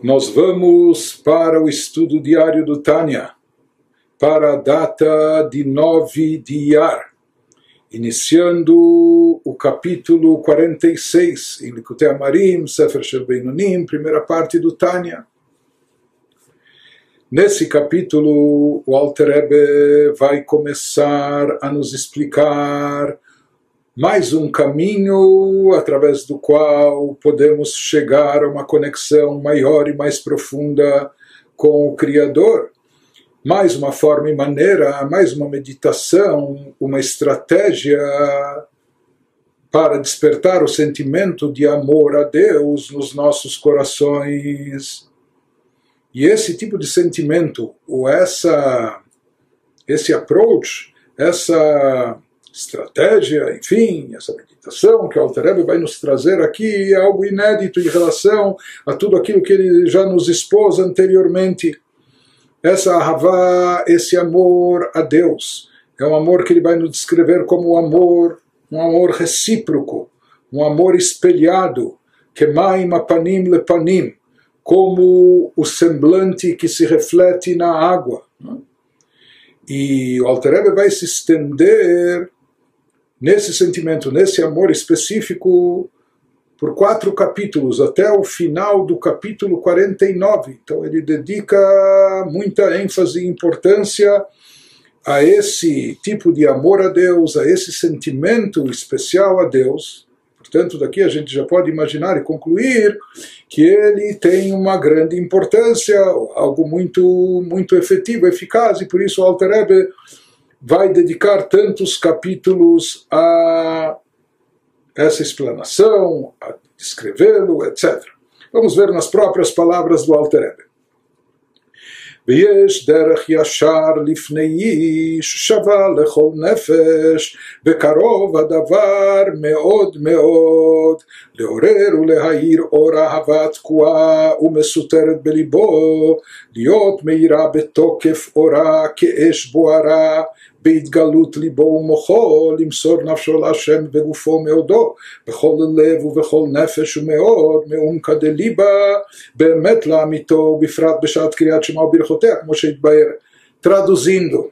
Nós vamos para o estudo diário do Tânia, para a data de 9 de Iyar, iniciando o capítulo 46, em Likutei Amarim, Sefer Shel Beinonim, primeira parte do Tânia. Nesse capítulo, o Alter Rebbe vai começar a nos explicar mais um caminho através do qual podemos chegar a uma conexão maior e mais profunda com o Criador. Mais uma forma e maneira, mais uma meditação, uma estratégia para despertar o sentimento de amor a Deus nos nossos corações. E esse tipo de sentimento, ou essa, esse approach, essa estratégia, enfim, essa meditação que o Alter Rebbe vai nos trazer aqui é algo inédito em relação a tudo aquilo que ele já nos expôs anteriormente. Essa ahavá, esse amor a Deus, é um amor que ele vai nos descrever como um amor, um amor recíproco, um amor espelhado, que maim apanim lepanim, como o semblante que se reflete na água. E o Alter Rebbe vai se estender nesse sentimento, nesse amor específico, por quatro capítulos, até o final do capítulo 49. Então ele dedica muita ênfase e importância a esse tipo de amor a Deus, a esse sentimento especial a Deus. Portanto, daqui a gente já pode imaginar e concluir que ele tem uma grande importância, algo muito muito efetivo, eficaz, e por isso o Alter Rebbe vai dedicar tantos capítulos a essa explanação, a descrevê-lo, etc. Vamos ver nas próprias palavras do Alter Rebbe. ויש דרך ישר לפני איש שווה לכל נפש, וקרוב הדבר מאוד מאוד, לעורר ולהאיר אור אהבה תקועה ומסותרת בליבו, להיות מאירה בתוקף אורה כאש בוערה, בהתגלות ליבו ומוחו, למסור נפשו להשם וגופו מאודו, בכל לב ובכל נפש ומאוד, מעומקא דליבה, באמת לאמיתו, בפרט בשעת קריאת שמע וברכותיה, כמו שהתבהר. Traduzindo.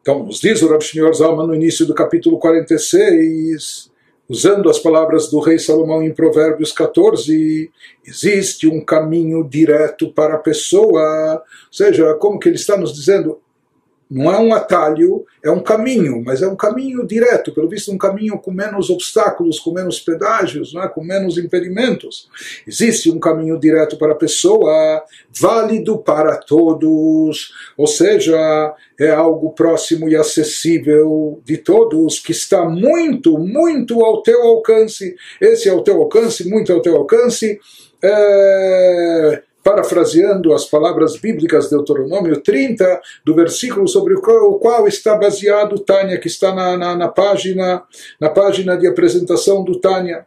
Então, nos diz o Rav Shneur Zalman no início do capítulo 46, usando as palavras do rei Salomão em Provérbios 14, existe um caminho direto para a pessoa. Ou seja, como que ele está nos dizendo, não é um atalho, é um caminho, mas é um caminho direto, pelo visto um caminho com menos obstáculos, com menos pedágios, não é? com menos impedimentos. Existe um caminho direto para a pessoa, válido para todos, ou seja, é algo próximo e acessível de todos, que está muito, muito ao teu alcance. Esse é o teu alcance, muito ao teu alcance. É parafraseando as palavras bíblicas de Deuteronômio 30, do versículo sobre o qual, o qual está baseado Tânia, que está na, na, na, página, na página de apresentação do Tânia.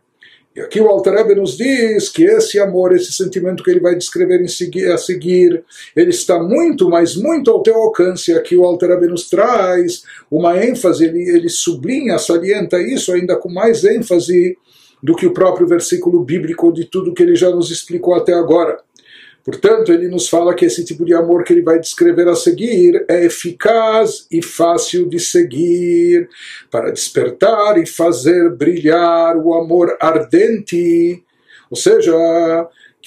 E aqui o Alter Rebbe nos diz que esse amor, esse sentimento que ele vai descrever em a seguir, ele está muito, mas muito ao teu alcance. Aqui o Alter Rebbe nos traz uma ênfase, ele, ele sublinha, salienta isso ainda com mais ênfase do que o próprio versículo bíblico de tudo que ele já nos explicou até agora. Portanto, ele nos fala que esse tipo de amor que ele vai descrever a seguir é eficaz e fácil de seguir para despertar e fazer brilhar o amor ardente. Ou seja,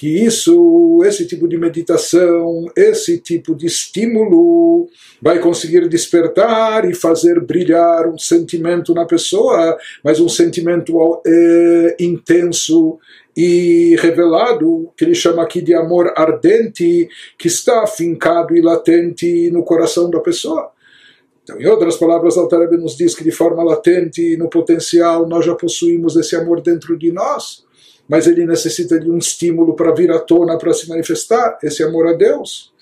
que isso, esse tipo de meditação, esse tipo de estímulo vai conseguir despertar e fazer brilhar um sentimento na pessoa, mas um sentimento é, intenso e revelado, que ele chama aqui de amor ardente, que está afincado e latente no coração da pessoa. Então, em outras palavras, Altareb nos diz que de forma latente, no potencial, nós já possuímos esse amor dentro de nós, mas ele necessita de um estímulo para vir à tona, para se manifestar, esse amor a Deus.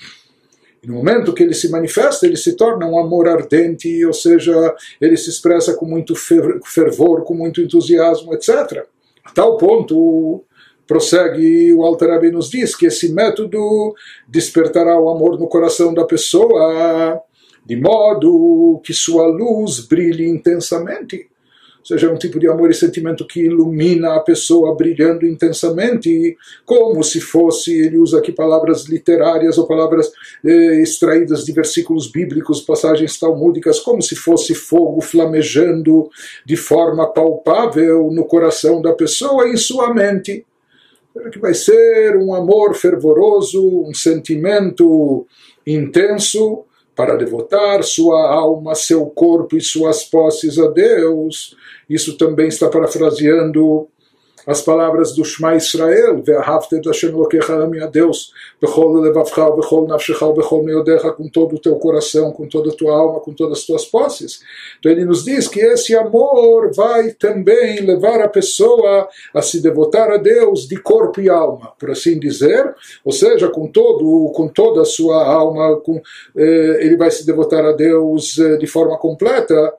E no momento que ele se manifesta, ele se torna um amor ardente, ou seja, ele se expressa com muito fervor, com muito entusiasmo, etc. A tal ponto, prossegue o Alter e nos diz que esse método despertará o amor no coração da pessoa, de modo que sua luz brilhe intensamente. Ou seja, é um tipo de amor e sentimento que ilumina a pessoa brilhando intensamente, como se fosse, ele usa aqui palavras literárias ou palavras eh, extraídas de versículos bíblicos, passagens talmúdicas, como se fosse fogo flamejando de forma palpável no coração da pessoa e em sua mente. Que vai ser um amor fervoroso, um sentimento intenso, para devotar sua alma, seu corpo e suas posses a Deus. Isso também está parafraseando as palavras do Shema Israel, Ve'ahavte et Hashem Elokecha a Deus, Bechol levavcha, Bechol nafshecha, Bechol meodecha, com todo o teu coração, com toda a tua alma, com todas as tuas posses. Então ele nos diz que esse amor vai também levar a pessoa a se devotar a Deus de corpo e alma, por assim dizer, ou seja, com todo, com toda a sua alma, com, eh, ele vai se devotar a Deus eh, de forma completa,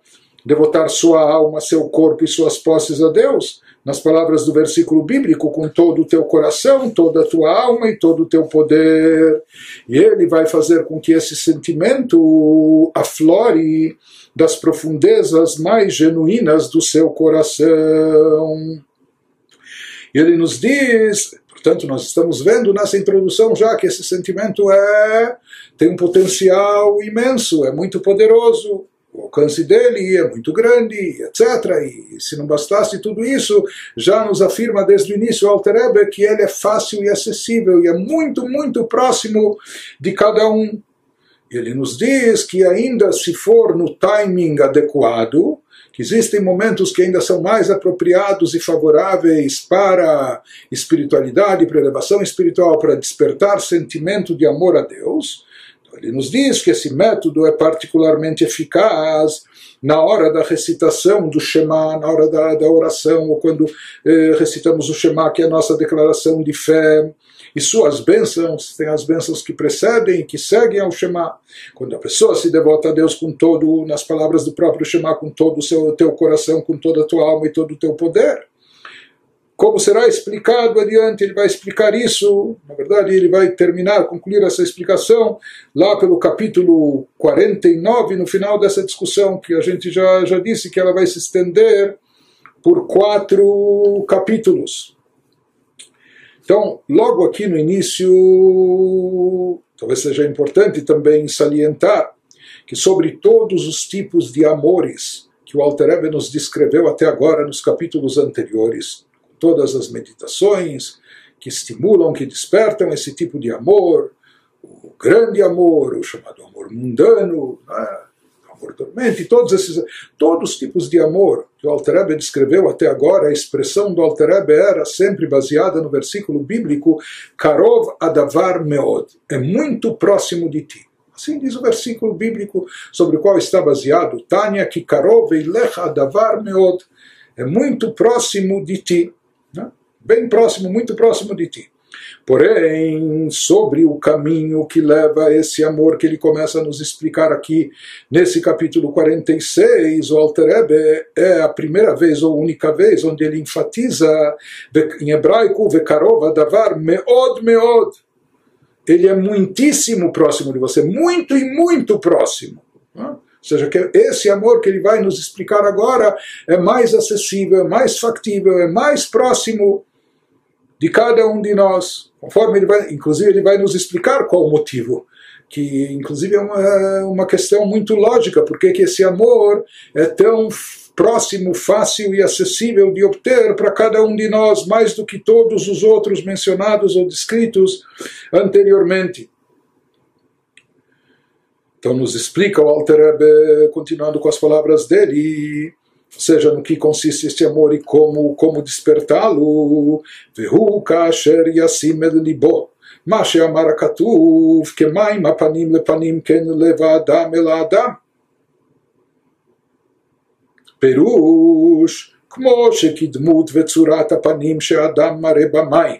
devotar sua alma, seu corpo e suas posses a Deus nas palavras do versículo bíblico, com todo o teu coração, toda a tua alma e todo o teu poder. E ele vai fazer com que esse sentimento aflore das profundezas mais genuínas do seu coração. E ele nos diz, portanto, nós estamos vendo nessa introdução já que esse sentimento é tem um potencial imenso, é muito poderoso o alcance dele é muito grande, etc. E se não bastasse tudo isso, já nos afirma desde o início o Alter Ebe que ele é fácil e acessível e é muito, muito próximo de cada um. Ele nos diz que ainda se for no timing adequado, que existem momentos que ainda são mais apropriados e favoráveis para espiritualidade, para elevação espiritual, para despertar sentimento de amor a Deus, ele nos diz que esse método é particularmente eficaz na hora da recitação do Shema, na hora da, da oração, ou quando eh, recitamos o Shema, que é a nossa declaração de fé, e suas bênçãos, tem as bênçãos que precedem, que seguem ao Shema. Quando a pessoa se devota a Deus com todo, nas palavras do próprio Shema, com todo o seu teu coração, com toda a tua alma e todo o teu poder. Como será explicado adiante, ele vai explicar isso, na verdade, ele vai terminar, concluir essa explicação lá pelo capítulo 49, no final dessa discussão, que a gente já, já disse que ela vai se estender por quatro capítulos. Então, logo aqui no início, talvez seja importante também salientar que sobre todos os tipos de amores que o Alter Ebe nos descreveu até agora nos capítulos anteriores, todas as meditações que estimulam, que despertam esse tipo de amor, o grande amor, o chamado amor mundano, né? amor dormente, todos esses, todos os tipos de amor que o Alter descreveu até agora, a expressão do Alter era sempre baseada no versículo bíblico Karov Adavar Meod, é muito próximo de ti. Assim diz o versículo bíblico sobre o qual está baseado Tânia, que Karov Eilech Adavar Meod, é muito próximo de ti né? bem próximo, muito próximo de ti. Porém, sobre o caminho que leva a esse amor que ele começa a nos explicar aqui nesse capítulo 46, o Alter Ebe é a primeira vez ou única vez onde ele enfatiza em hebraico Vekarova Davar Meod Meod. Ele é muitíssimo próximo de você, muito e muito próximo. Né? Ou seja, que esse amor que ele vai nos explicar agora é mais acessível, é mais factível, é mais próximo de cada um de nós. Conforme ele vai, inclusive, ele vai nos explicar qual o motivo. Que, inclusive, é uma, uma questão muito lógica, porque que esse amor é tão próximo, fácil e acessível de obter para cada um de nós, mais do que todos os outros mencionados ou descritos anteriormente. Então nos explica o Alter Ebe, continuando com as palavras dele, seja no que consiste este amor e como, como despertá-lo. Vehu kasher yasim el libo. מה שאמר הכתוב, כמים הפנים לפנים כן לב האדם אל האדם. פירוש, כמו שקדמות וצורת הפנים שאדם מראה במים,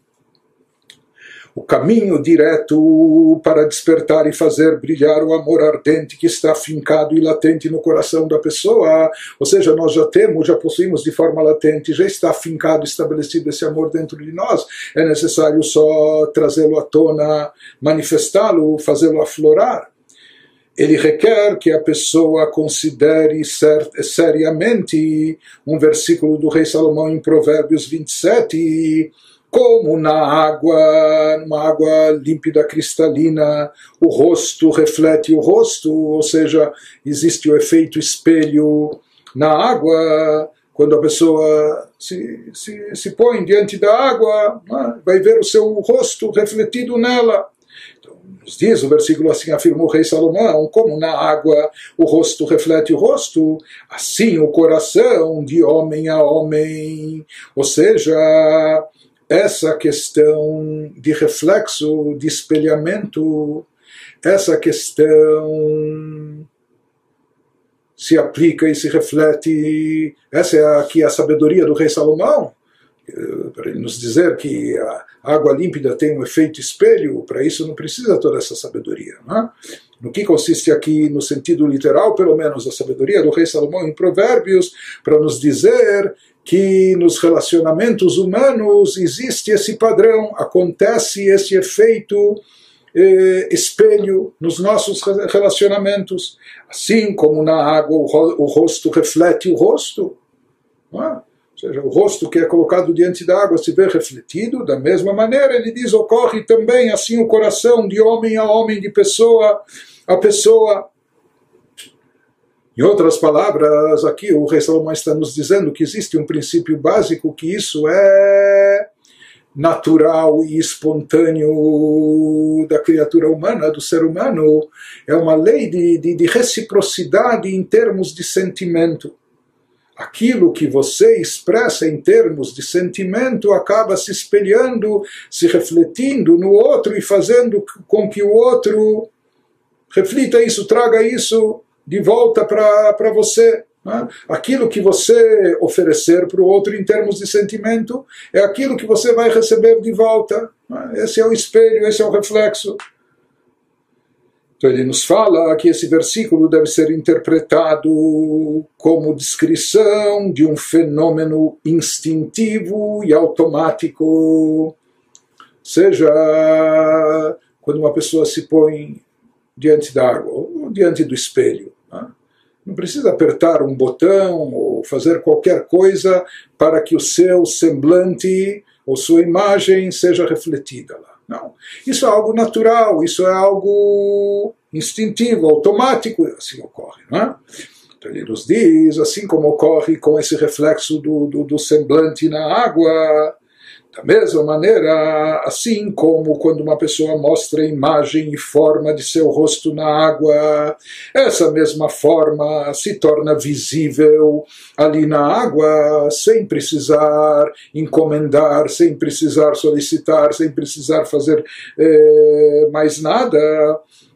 o caminho direto para despertar e fazer brilhar o amor ardente que está fincado e latente no coração da pessoa. Ou seja, nós já temos, já possuímos de forma latente, já está fincado, estabelecido esse amor dentro de nós. É necessário só trazê-lo à tona, manifestá-lo, fazê-lo aflorar ele requer que a pessoa considere ser, seriamente um versículo do rei Salomão em Provérbios 27, como na água, numa água límpida, cristalina, o rosto reflete o rosto, ou seja, existe o efeito espelho na água. Quando a pessoa se, se, se põe diante da água, né, vai ver o seu rosto refletido nela. Então, nos diz o versículo assim, afirma o rei Salomão, como na água o rosto reflete o rosto, assim o coração de homem a homem. Ou seja, essa questão de reflexo, de espelhamento, essa questão se aplica e se reflete. Essa é aqui a sabedoria do rei Salomão, para ele nos dizer que a água límpida tem um efeito espelho, para isso não precisa toda essa sabedoria. Não é? No que consiste aqui, no sentido literal, pelo menos, a sabedoria do rei Salomão em Provérbios, para nos dizer que nos relacionamentos humanos existe esse padrão, acontece esse efeito eh, espelho nos nossos relacionamentos, assim como na água o, ro o rosto reflete o rosto. É? Ou seja, o rosto que é colocado diante da água se vê refletido, da mesma maneira ele diz, ocorre também assim o coração de homem a homem, de pessoa a pessoa. Em outras palavras, aqui o rei Salomão está nos dizendo que existe um princípio básico que isso é natural e espontâneo da criatura humana, do ser humano, é uma lei de, de, de reciprocidade em termos de sentimento. Aquilo que você expressa em termos de sentimento acaba se espelhando, se refletindo no outro e fazendo com que o outro reflita isso, traga isso de volta para você. Né? Aquilo que você oferecer para o outro em termos de sentimento é aquilo que você vai receber de volta. Né? Esse é o espelho, esse é o reflexo. Então ele nos fala que esse versículo deve ser interpretado como descrição de um fenômeno instintivo e automático. Seja quando uma pessoa se põe diante da água, ou diante do espelho. Né? Não precisa apertar um botão ou fazer qualquer coisa para que o seu semblante ou sua imagem seja refletida lá. Não. Isso é algo natural, isso é algo instintivo, automático, assim ocorre. Não é? Então ele nos diz, assim como ocorre com esse reflexo do, do, do semblante na água, da mesma maneira, assim como quando uma pessoa mostra a imagem e forma de seu rosto na água, essa mesma forma se torna visível ali na água, sem precisar encomendar, sem precisar solicitar, sem precisar fazer eh, mais nada.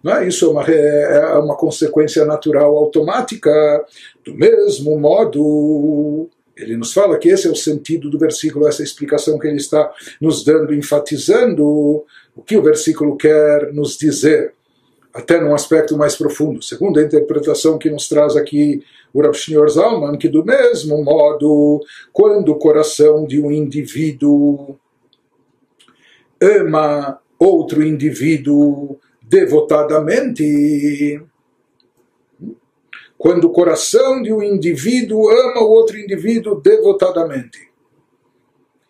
É? Isso é uma, é uma consequência natural automática. Do mesmo modo, ele nos fala que esse é o sentido do versículo, essa explicação que ele está nos dando, enfatizando o que o versículo quer nos dizer, até num aspecto mais profundo. Segundo a interpretação que nos traz aqui o Rav Shneur Zalman, que do mesmo modo, quando o coração de um indivíduo ama outro indivíduo devotadamente, quando o coração de um indivíduo ama o outro indivíduo devotadamente.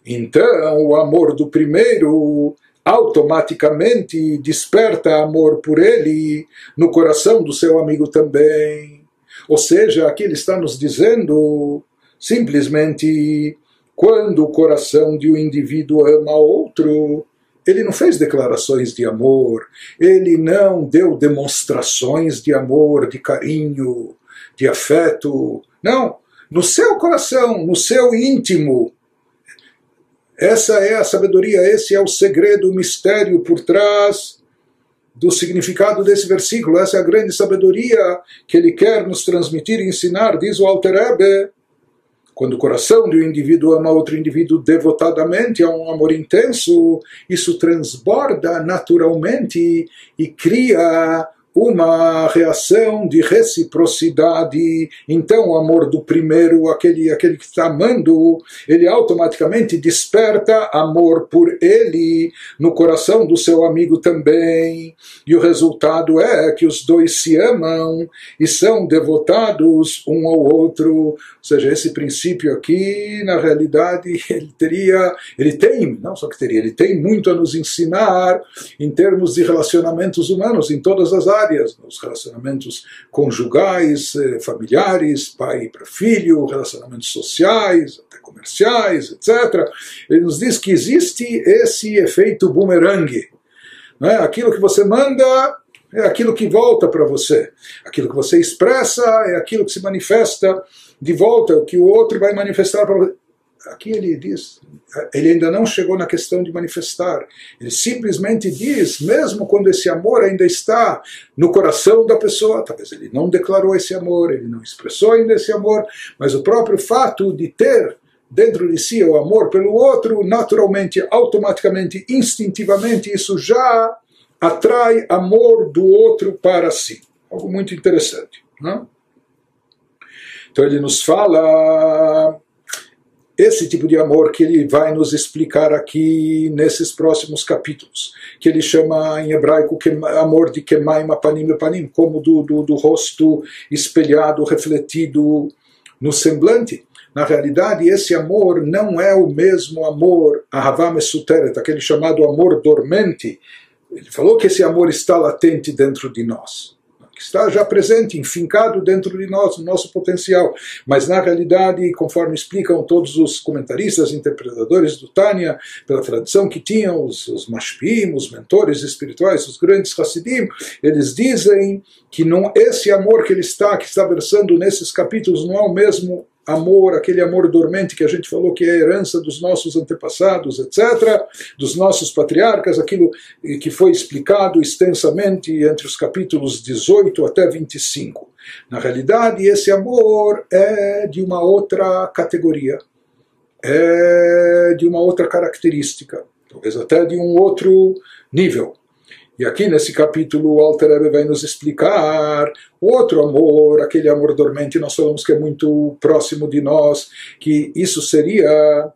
Então, o amor do primeiro automaticamente desperta amor por ele no coração do seu amigo também. Ou seja, aqui ele está nos dizendo simplesmente quando o coração de um indivíduo ama outro, ele não fez declarações de amor, ele não deu demonstrações de amor, de carinho, de afeto. Não, no seu coração, no seu íntimo. Essa é a sabedoria, esse é o segredo, o mistério por trás do significado desse versículo. Essa é a grande sabedoria que ele quer nos transmitir e ensinar, diz o Alter Ebe. quando o coração de um indivíduo ama outro indivíduo devotadamente, é um amor intenso, isso transborda naturalmente e cria uma reação de reciprocidade. Então, o amor do primeiro, aquele, aquele que está amando, ele automaticamente desperta amor por ele no coração do seu amigo também. E o resultado é que os dois se amam e são devotados um ao outro. Ou seja, esse princípio aqui, na realidade, ele teria, ele tem, não só que teria, ele tem muito a nos ensinar em termos de relacionamentos humanos em todas as áreas nos relacionamentos conjugais, eh, familiares, pai para filho, relacionamentos sociais, até comerciais, etc. Ele nos diz que existe esse efeito boomerang. é? Aquilo que você manda é aquilo que volta para você. Aquilo que você expressa é aquilo que se manifesta de volta, que o outro vai manifestar para você aqui ele diz, ele ainda não chegou na questão de manifestar. Ele simplesmente diz, mesmo quando esse amor ainda está no coração da pessoa, talvez ele não declarou esse amor, ele não expressou ainda esse amor, mas o próprio fato de ter dentro de si o amor pelo outro, naturalmente, automaticamente, instintivamente, isso já atrai amor do outro para si. Algo muito interessante. Não? Então ele nos fala esse tipo de amor que ele vai nos explicar aqui nesses próximos capítulos, que ele chama em hebraico amor de Kemaim Apanim Panim, como do, do, do rosto espelhado, refletido no semblante. Na realidade, esse amor não é o mesmo amor, Ahavá Mesuteret, aquele chamado amor dormente. Ele falou que esse amor está latente dentro de nós que está já presente, enfincado dentro de nós, no nosso potencial. Mas na realidade, conforme explicam todos os comentaristas, interpretadores do Tânia, pela tradição que tinham os, os mashpim, os mentores espirituais, os grandes Hassidim, eles dizem que não, esse amor que ele está, que está versando nesses capítulos, não é o mesmo amor, aquele amor dormente que a gente falou que é a herança dos nossos antepassados, etc., dos nossos patriarcas, aquilo que foi explicado extensamente entre os capítulos 18 até 25. Na realidade, esse amor é de uma outra categoria, é de uma outra característica, talvez até de um outro nível. E aqui nesse capítulo o Alter Rebbe vai nos explicar outro amor, aquele amor dormente, nós falamos que é muito próximo de nós, que isso seria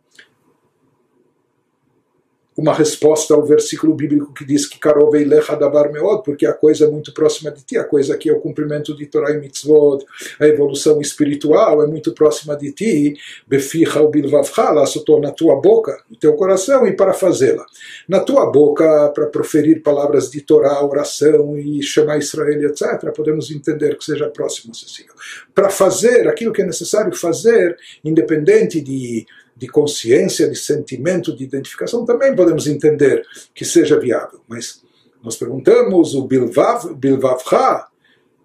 uma resposta ao versículo bíblico que diz que Karovei lecha meod, porque a coisa é muito próxima de ti, a coisa aqui é o cumprimento de Torah e Mitzvot, a evolução espiritual é muito próxima de ti, beficha o bilvavcha, lá na tua boca, no teu coração e para fazê-la. Na tua boca, para proferir palavras de Torá, oração e chamar Israel, etc., podemos entender que seja próximo, acessível. Para fazer aquilo que é necessário fazer, independente de de consciência, de sentimento, de identificação, também podemos entender que seja viável. Mas nós perguntamos o Bilvav, Bilvavcha,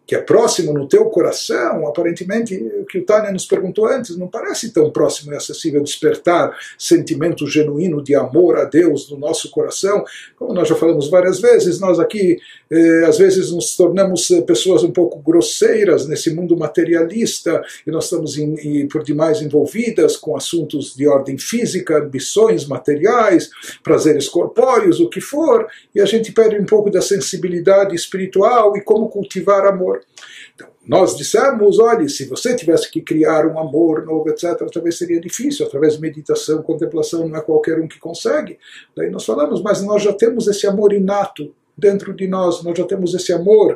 que é próximo no teu coração, aparentemente o que o Tânia nos perguntou antes, não parece tão próximo e acessível despertar sentimento genuíno de amor a Deus no nosso coração. Como nós já falamos várias vezes, nós aqui eh, às vezes nos tornamos eh, pessoas um pouco grosseiras nesse mundo materialista e nós estamos em, em, por demais envolvidas com assuntos de ordem física, ambições materiais, prazeres corpóreos, o que for, e a gente perde um pouco da sensibilidade espiritual e como cultivar amor amor. Então, nós dissemos, olhe, se você tivesse que criar um amor novo, etc., talvez seria difícil, através de meditação, contemplação, não é qualquer um que consegue. Daí nós falamos, mas nós já temos esse amor inato dentro de nós, nós já temos esse amor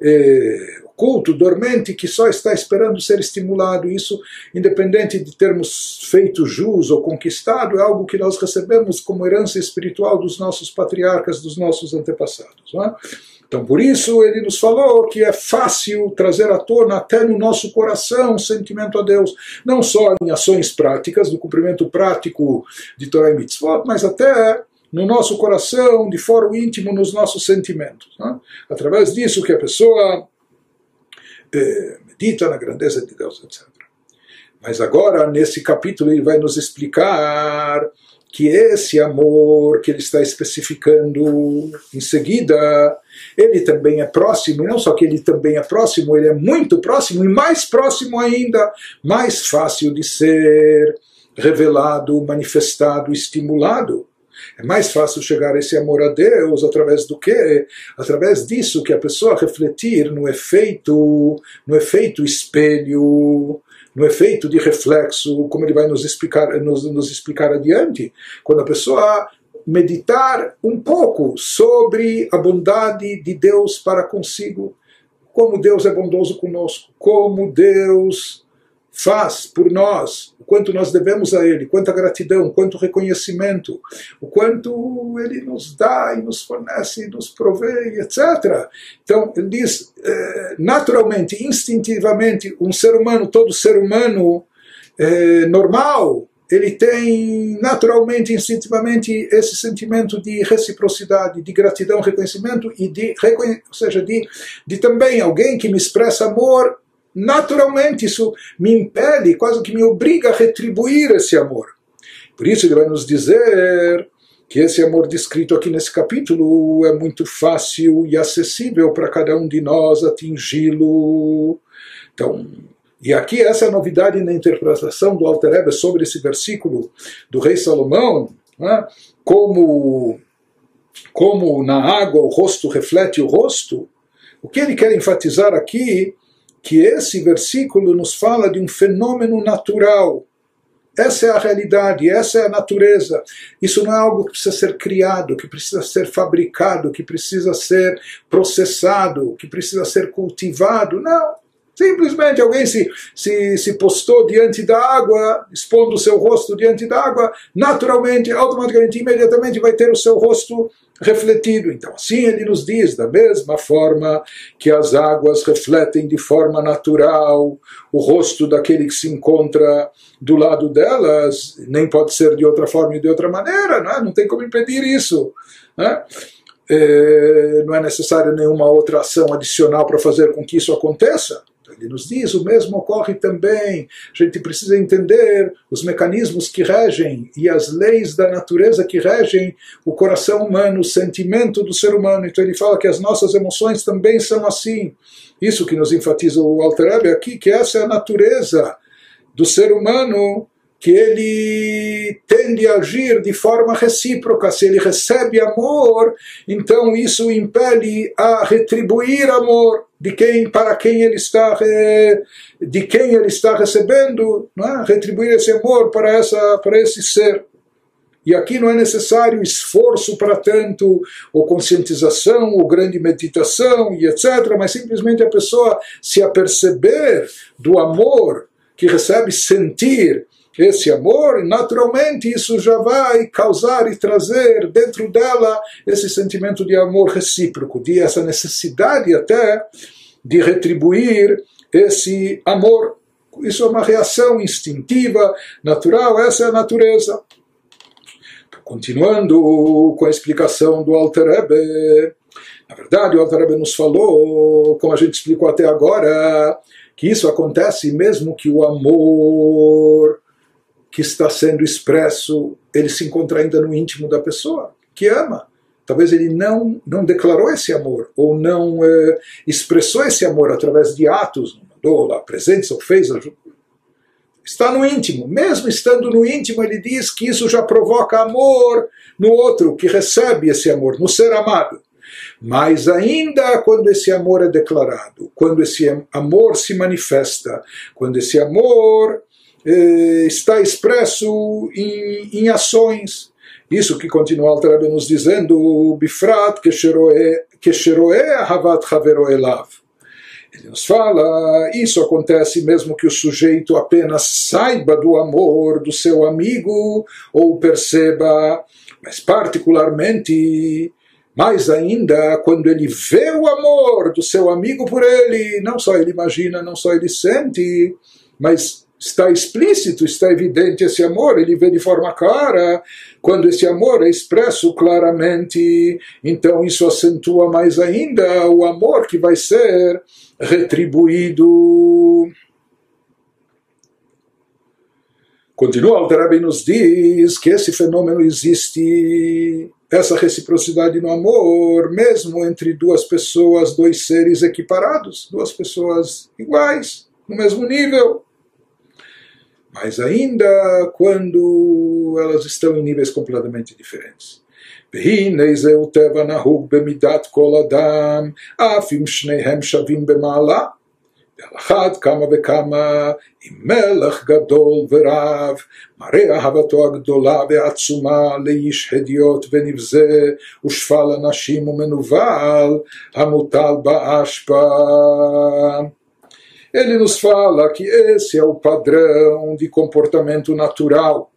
eh, oculto, dormente, que só está esperando ser estimulado. Isso, independente de termos feito jus ou conquistado, é algo que nós recebemos como herança espiritual dos nossos patriarcas, dos nossos antepassados. Não é? Então, por isso, ele nos falou que é fácil trazer à tona até no nosso coração o sentimento a Deus, não só em ações práticas, no cumprimento prático de Torah e Mitzvot, mas até no nosso coração, de fora íntimo, nos nossos sentimentos. Né? Através disso que a pessoa eh, medita na grandeza de Deus, etc. Mas agora, nesse capítulo, ele vai nos explicar que esse amor que ele está especificando em seguida, ele também é próximo, e não só que ele também é próximo, ele é muito próximo e mais próximo ainda, mais fácil de ser revelado, manifestado, estimulado. É mais fácil chegar a esse amor a Deus através do que? Através disso que a pessoa refletir no efeito, no efeito espelho, no efeito de reflexo, como ele vai nos explicar, nos, nos explicar adiante, quando a pessoa meditar um pouco sobre a bondade de Deus para consigo, como Deus é bondoso conosco, como Deus faz por nós, o quanto nós devemos a Ele, quanta gratidão, quanto reconhecimento, o quanto Ele nos dá e nos fornece, e nos provê, etc. Então, ele diz, eh, naturalmente, instintivamente, um ser humano, todo ser humano eh, normal, ele tem naturalmente, instintivamente, esse sentimento de reciprocidade, de gratidão, reconhecimento e de, ou seja, de, de também alguém que me expressa amor, naturalmente isso me impele, quase que me obriga a retribuir esse amor. Por isso ele vai nos dizer que esse amor descrito aqui nesse capítulo é muito fácil e acessível para cada um de nós atingi-lo. Então, e aqui essa novidade na interpretação do Alter Rebbe sobre esse versículo do rei Salomão, né? como, como na água o rosto reflete o rosto. O que ele quer enfatizar aqui que esse versículo nos fala de um fenômeno natural. Essa é a realidade, essa é a natureza. Isso não é algo que precisa ser criado, que precisa ser fabricado, que precisa ser processado, que precisa ser cultivado. Não. Simplesmente alguém se, se, se postou diante da água, expondo o seu rosto diante da água, naturalmente, automaticamente, imediatamente vai ter o seu rosto refletido. Então, assim ele nos diz, da mesma forma que as águas refletem de forma natural o rosto daquele que se encontra do lado delas, nem pode ser de outra forma e de outra maneira, não, é? não tem como impedir isso. Né? É, não é necessário nenhuma outra ação adicional para fazer com que isso aconteça. Ele nos diz, o mesmo ocorre também. A gente precisa entender os mecanismos que regem e as leis da natureza que regem o coração humano, o sentimento do ser humano. Então ele fala que as nossas emoções também são assim. Isso que nos enfatiza o Alter aqui, que essa é a natureza do ser humano que ele tende a agir de forma recíproca. Se ele recebe amor, então isso impele a retribuir amor de quem para quem ele está de quem ele está recebendo, é? retribuir esse amor para essa para esse ser. E aqui não é necessário esforço para tanto, ou conscientização, ou grande meditação e etc., mas simplesmente a pessoa se aperceber do amor que recebe, sentir esse amor, naturalmente isso já vai causar e trazer dentro dela esse sentimento de amor recíproco, de essa necessidade até de retribuir esse amor. Isso é uma reação instintiva, natural, essa é a natureza. Continuando com a explicação do Alter Rebbe, na verdade o Alter Rebbe nos falou, como a gente explicou até agora, que isso acontece mesmo que o amor que está sendo expresso, ele se encontra ainda no íntimo da pessoa que ama. Talvez ele não, não declarou esse amor, ou não é, expressou esse amor através de atos, mandou lá presentes ou fez. Está no íntimo. Mesmo estando no íntimo, ele diz que isso já provoca amor no outro que recebe esse amor, no ser amado. Mas ainda quando esse amor é declarado, quando esse amor se manifesta, quando esse amor está expresso em, em, ações. Isso que continua Altarabé nos dizendo, Bifrat Kesheroe Havat Havero Elav. Ele nos fala, isso acontece mesmo que o sujeito apenas saiba do amor do seu amigo ou perceba, mas particularmente mais ainda, quando ele vê o amor do seu amigo por ele, não só ele imagina, não só ele sente, mas está explícito, está evidente esse amor, ele vê de forma clara. Quando esse amor é expresso claramente, então isso acentua mais ainda o amor que vai ser retribuído. Continua Alterabi nos diz que esse fenômeno existe, essa reciprocidade no amor, mesmo entre duas pessoas, dois seres equiparados, duas pessoas iguais, no mesmo nível Mas ainda quando elas estão em níveis completamente diferentes. והנה זהו טבע נהוג במידת כל אדם, אף אם שניהם שווים במעלה. ועל אחת כמה וכמה, אם מלך גדול ורב, מראה אהבתו הגדולה והעצומה לאיש הדיוט ונבזה, ושפל אנשים ומנוול, המוטל באשפה. Ele nos fala que esse é o padrão de comportamento natural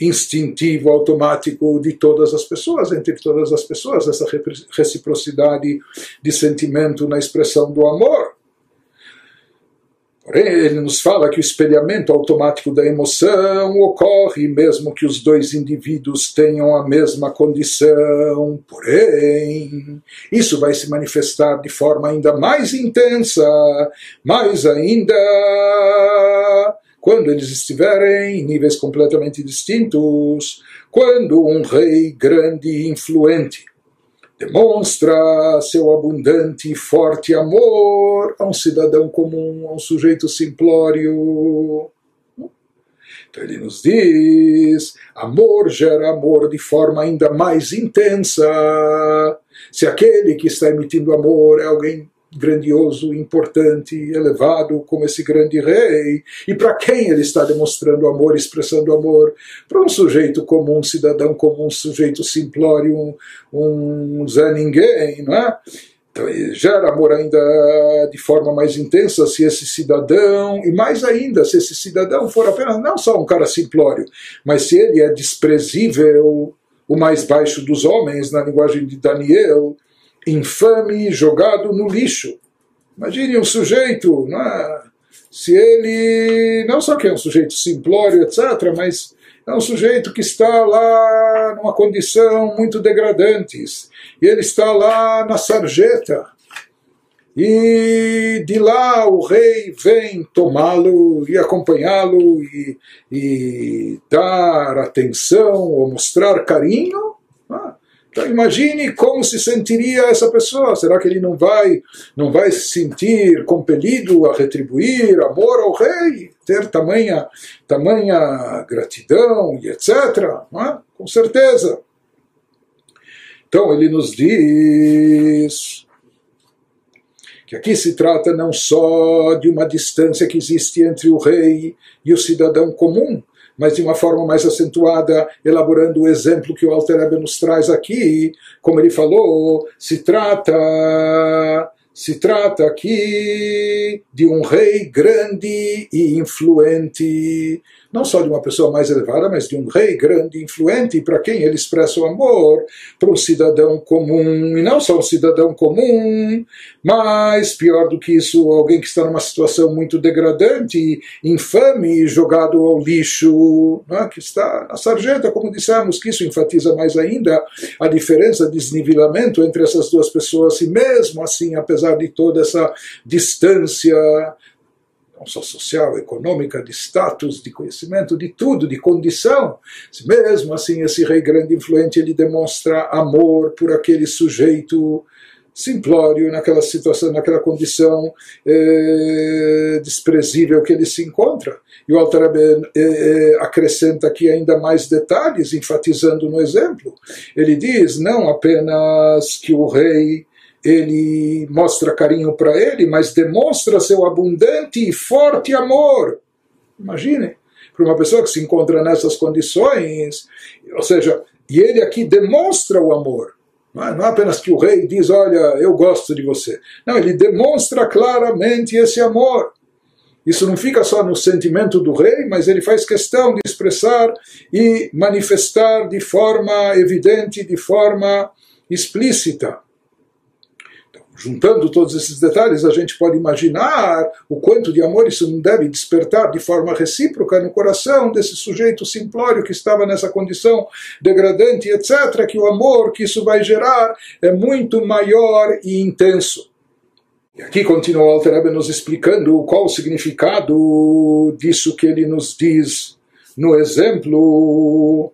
instintivo, automático de todas as pessoas, entre todas as pessoas, essa reciprocidade de sentimento na expressão do amor. Porém, ele nos fala que o espelhamento automático da emoção ocorre mesmo que os dois indivíduos tenham a mesma condição. Porém, isso vai se manifestar de forma ainda mais intensa, mais ainda quando eles estiverem em níveis completamente distintos, quando um rei grande e influente demonstra seu abundante e forte amor a um cidadão comum, a um sujeito simplório. Então ele nos diz: amor gera amor de forma ainda mais intensa. Se aquele que está emitindo amor é alguém grandioso, importante, elevado como esse grande rei. E para quem ele está demonstrando amor, expressando amor? Para um sujeito comum, um cidadão comum, um sujeito simplório, um, um Zé Ninguém, não é? Então, gera amor ainda de forma mais intensa se esse cidadão, e mais ainda, se esse cidadão for apenas não só um cara simplório, mas se ele é desprezível, o mais baixo dos homens, na linguagem de Daniel, infame jogado no lixo. Imagine um sujeito, é? se ele não só que é um sujeito simplório, etc., mas é um sujeito que está lá numa condição muito degradante, e ele está lá na sarjeta, e de lá o rei vem tomá-lo e acompanhá-lo e, e, dar atenção ou mostrar carinho. Então imagine como se sentiria essa pessoa. Será que ele não vai, não vai se sentir compelido a retribuir amor ao rei, ter tamanha, tamanha gratidão e etc. É? Com certeza. Então ele nos diz que aqui se trata não só de uma distância que existe entre o rei e o cidadão comum, mas de uma forma mais acentuada, elaborando o exemplo que o Alter Rebbe nos traz aqui, como ele falou, se trata se trata aqui de um rei grande e influente, não só de uma pessoa mais elevada, mas de um rei grande influente, para quem ele expressa o amor, para um cidadão comum, e não só um cidadão comum, mas pior do que isso, alguém que está numa situação muito degradante, infame, jogado ao lixo, é? que está na sarjeta, como dissemos, que isso enfatiza mais ainda a diferença, desnivelamento entre essas duas pessoas, e mesmo assim, apesar de toda essa distância, não só social, econômica, de status, de conhecimento, de tudo, de condição. Mesmo assim, esse rei grande influente ele demonstra amor por aquele sujeito simplório naquela situação, naquela condição eh, desprezível que ele se encontra. E o Altareb eh, acrescenta aqui ainda mais detalhes, enfatizando no exemplo. Ele diz não apenas que o rei ele mostra carinho para ele, mas demonstra seu abundante e forte amor. Imagine, para uma pessoa que se encontra nessas condições, ou seja, e ele aqui demonstra o amor. Não é, não é apenas que o rei diz, olha, eu gosto de você. Não, ele demonstra claramente esse amor. Isso não fica só no sentimento do rei, mas ele faz questão de expressar e manifestar de forma evidente, de forma explícita. Juntando todos esses detalhes, a gente pode imaginar o quanto de amor isso não deve despertar de forma recíproca no coração desse sujeito simplório que estava nessa condição degradante, etc., que o amor que isso vai gerar é muito maior e intenso. E aqui continua o Alter nos explicando qual o significado disso que ele nos diz no exemplo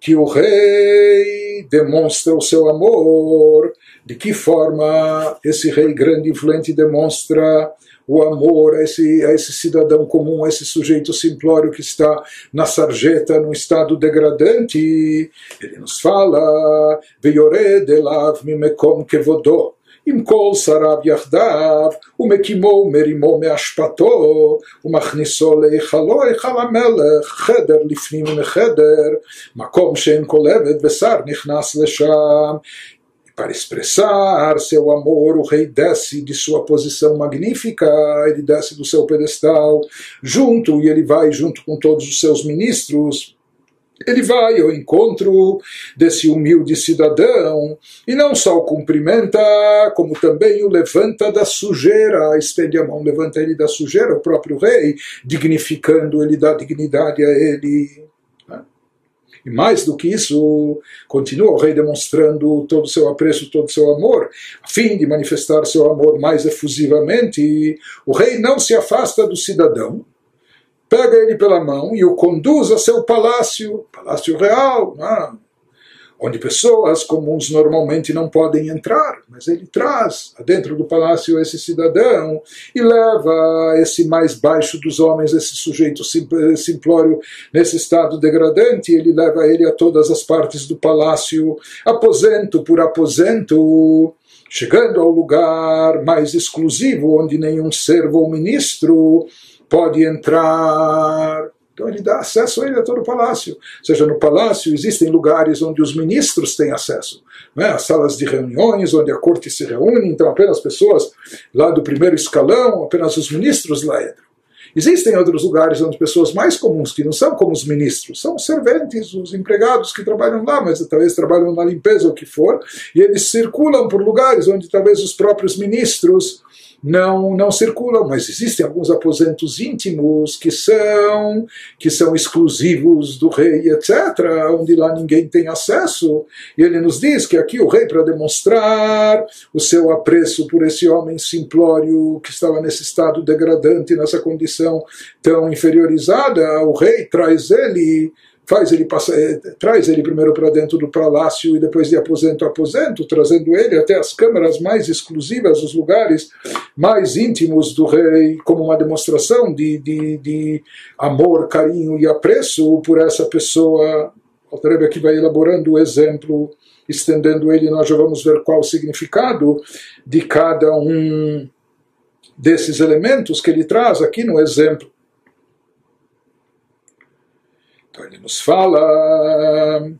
que o rei demonstra o seu amor, de que forma esse rei grande e influente demonstra o amor a esse, a esse cidadão comum, a esse sujeito simplório que está na sarjeta, num estado degradante. Ele nos fala, Veyored elav mimekom kevodó. עם כל שריו יחדיו, ומקימו ומרימו מאשפתו, ומכניסו להיכלו, היכל המלך, חדר לפנים מחדר, מקום שאין כל עבד ושר נכנס לשם. Para expressar seu amor, o rei desce de sua posição magnífica, ele desce do seu pedestal, junto, e ele vai junto com todos os seus ministros, ele vai ao encontro desse humilde cidadão e não só o cumprimenta, como também o levanta da sujeira, estende a mão, levanta ele da sujeira, o próprio rei, dignificando ele, dá dignidade a ele. Né? E mais do que isso, continua o rei demonstrando todo o seu apreço, todo o seu amor, a fim de manifestar seu amor mais efusivamente. O rei não se afasta do cidadão, pega ele pela mão e o conduz a seu palácio, palácio real, é? onde pessoas comuns normalmente não podem entrar, mas ele traz dentro do palácio esse cidadão e leva esse mais baixo dos homens, esse sujeito simplório nesse estado degradante, ele leva ele a todas as partes do palácio, aposento por aposento, chegando ao lugar mais exclusivo, onde nenhum servo ou ministro pode entrar. Então ele dá acesso a ele a todo o palácio. Ou seja, no palácio existem lugares onde os ministros têm acesso. Né? As salas de reuniões, onde a corte se reúne, então apenas pessoas lá do primeiro escalão, apenas os ministros lá entram. Existem outros lugares onde pessoas mais comuns, que não são como os ministros, são os serventes, os empregados que trabalham lá, mas talvez trabalham na limpeza ou o que for, e eles circulam por lugares onde talvez os próprios ministros não, não circulam, mas existem alguns aposentos íntimos que são, que são exclusivos do rei, etc., onde lá ninguém tem acesso. E ele nos diz que aqui o rei, para demonstrar o seu apreço por esse homem simplório que estava nesse estado degradante, nessa condição tão inferiorizada, o rei traz ele faz ele passar, eh, traz ele primeiro para dentro do palácio e depois de aposento a aposento, trazendo ele até as câmaras mais exclusivas, os lugares mais íntimos do rei, como uma demonstração de, de, de amor, carinho e apreço por essa pessoa. O Rebbe aqui vai elaborando o exemplo, estendendo ele, nós já vamos ver qual o significado de cada um desses elementos que ele traz aqui no exemplo. Então ele nos fala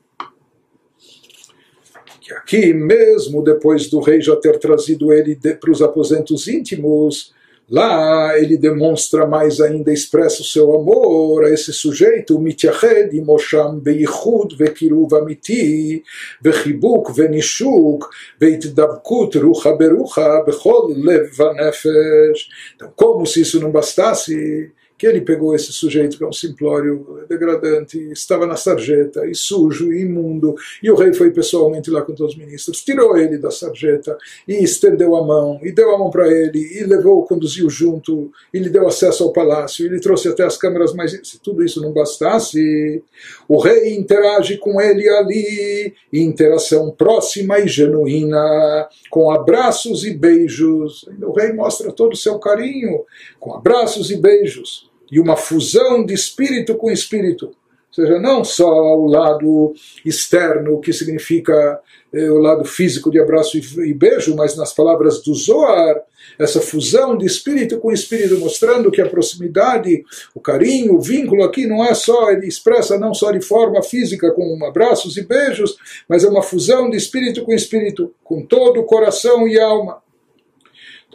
que aqui, mesmo depois do rei já ter trazido ele para os aposentos íntimos, lá ele demonstra mais ainda, expressa o seu amor a esse sujeito, mityahed imosham beichud vekiruv amiti vechibuk venishuk veitdabkut rucha berucha bechol lev vanefesh. Então, como se isso não bastasse, que ele pegou esse sujeito que é um simplório degradante, estava na sarjeta, e sujo, e imundo, e o rei foi pessoalmente lá com todos os ministros, tirou ele da sarjeta, e estendeu a mão, e deu a mão para ele, e levou, conduziu junto, e lhe deu acesso ao palácio, e lhe trouxe até as câmaras mais... Se tudo isso não bastasse, o rei interage com ele ali, interação próxima e genuína, com abraços e beijos. O rei mostra todo o seu carinho, com abraços e beijos e uma fusão de espírito com espírito. Ou seja, não só o lado externo, que significa eh, o lado físico de abraço e, e, beijo, mas nas palavras do Zohar, essa fusão de espírito com espírito, mostrando que a proximidade, o carinho, o vínculo aqui não é só, ele expressa não só de forma física, com abraços e beijos, mas é uma fusão de espírito com espírito, com todo o coração e alma.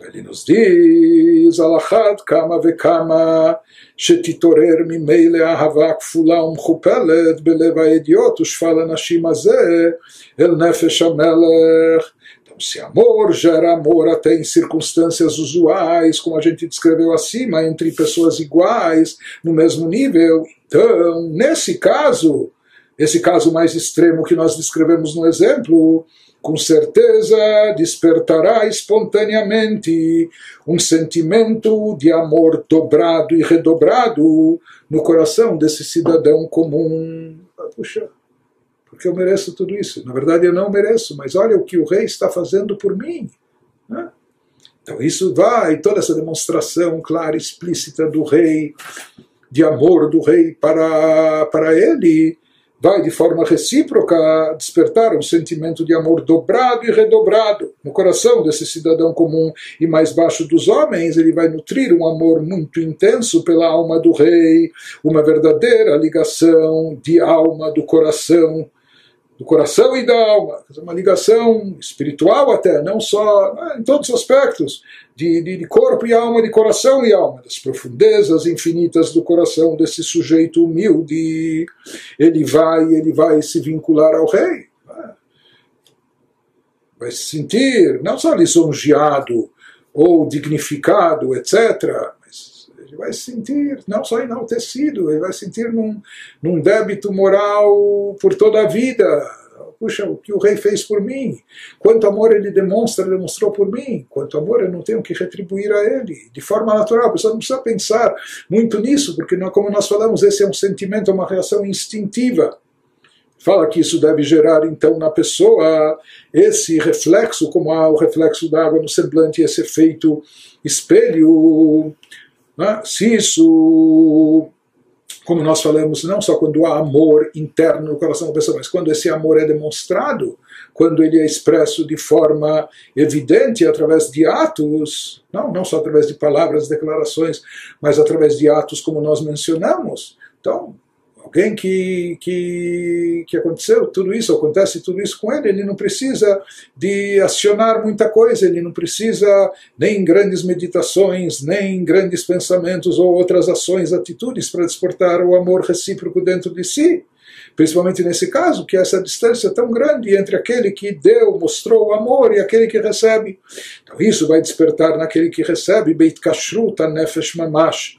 ele nos diz, alachat kama vekama, שתתעורר ממילא אהבה כפולה ומכופלת בלב האדיוט ושפל הנשים הזה אל נפש המלך. Então, se amor gera amor até em circunstâncias usuais, como a gente descreveu acima, entre pessoas iguais, no mesmo nível, então, nesse caso, esse caso mais extremo que nós descrevemos no exemplo, com certeza despertará espontaneamente um sentimento de amor dobrado e redobrado no coração desse cidadão comum. Ah, puxa, porque eu mereço tudo isso. Na verdade, eu não mereço, mas olha o que o rei está fazendo por mim. Né? Então, isso vai, toda essa demonstração clara, explícita do rei, de amor do rei para, para ele, vai de forma recíproca despertar um sentimento de amor dobrado e redobrado no coração desse cidadão comum. E mais baixo dos homens, ele vai nutrir um amor muito intenso pela alma do rei, uma verdadeira ligação de alma do coração do coração e da alma, uma ligação espiritual até, não só né, em todos os aspectos, de, de, de, corpo e alma, de coração e alma, das profundezas infinitas do coração desse sujeito humilde, ele vai, ele vai se vincular ao rei, né? vai se sentir não só lisonjeado ou dignificado, etc., ele vai se sentir não só enaltecido, ele vai se sentir num, num débito moral por toda a vida. Puxa, o que o rei fez por mim, quanto amor ele demonstra, demonstrou por mim, quanto amor eu não tenho que retribuir a ele, de forma natural. A pessoa não precisa pensar muito nisso, porque, como nós falamos, esse é um sentimento, uma reação instintiva. Fala que isso deve gerar, então, na pessoa esse reflexo, como há o reflexo da água no semblante, esse efeito espelho né? Se isso, como nós falamos, não só quando há amor interno no coração da pessoa, mas quando esse amor é demonstrado, quando ele é expresso de forma evidente através de atos, não, não só através de palavras, declarações, mas através de atos como nós mencionamos. Então, alguém que, que, que aconteceu tudo isso, acontece tudo isso com ele, ele não precisa de acionar muita coisa, ele não precisa nem grandes meditações, nem grandes pensamentos ou outras ações, atitudes para desportar o amor recíproco dentro de si. Principalmente nesse caso, que essa distância é tão grande entre aquele que deu, mostrou o amor e aquele que recebe. Então isso vai despertar naquele que recebe, Beit Kashrut, Nefesh Mamash,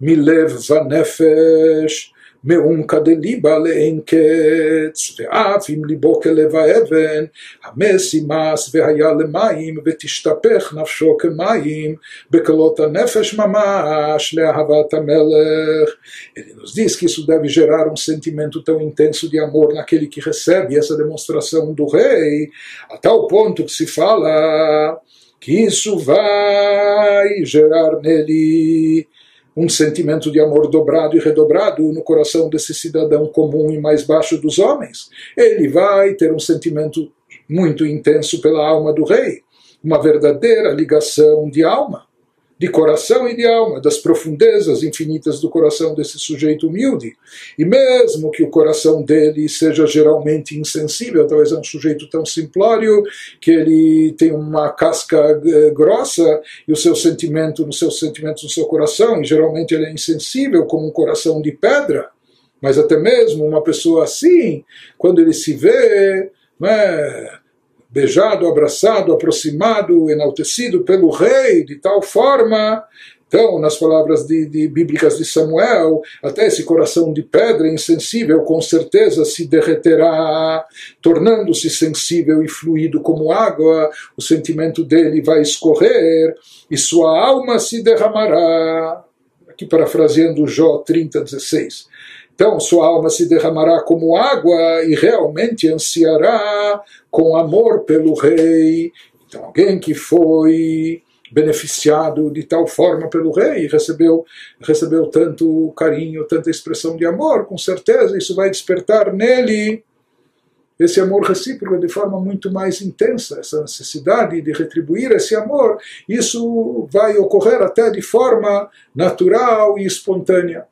Milev Vanefesh, מעומקא דליבה לאין קץ, ואף אם ליבו כלב האבן, המס ימס והיה למים, ותשתפך נפשו כמים, בקלות הנפש ממש, לאהבת המלך. Ele nos diz que isso deve gerar um sentimento tão intenso de amor naquele que recebe essa demonstração do rei, a tal ponto que se fala que isso vai gerar nele um sentimento de amor dobrado e redobrado no coração desse cidadão comum e mais baixo dos homens. Ele vai ter um sentimento muito intenso pela alma do rei, uma verdadeira ligação de alma de coração e de alma, das profundezas infinitas do coração desse sujeito humilde. E mesmo que o coração dele seja geralmente insensível, talvez é um sujeito tão simplório que ele tem uma casca eh, grossa e o seu sentimento, nos seus sentimentos no seu coração, e geralmente ele é insensível como um coração de pedra. Mas até mesmo uma pessoa assim, quando ele se vê, é, beijado, abraçado, aproximado, enaltecido pelo rei, de tal forma. Então, nas palavras de, de, bíblicas de Samuel, até esse coração de pedra insensível com certeza se derreterá, tornando-se sensível e fluido como água, o sentimento dele vai escorrer e sua alma se derramará. Aqui parafraseando Jó 30, 16. Então sua alma se derramará como água e realmente ansiará com amor pelo rei. Então alguém que foi beneficiado de tal forma pelo rei, recebeu, recebeu tanto carinho, tanta expressão de amor, com certeza isso vai despertar nele esse amor recíproco de forma muito mais intensa, essa necessidade de retribuir esse amor, isso vai ocorrer até de forma natural e espontânea.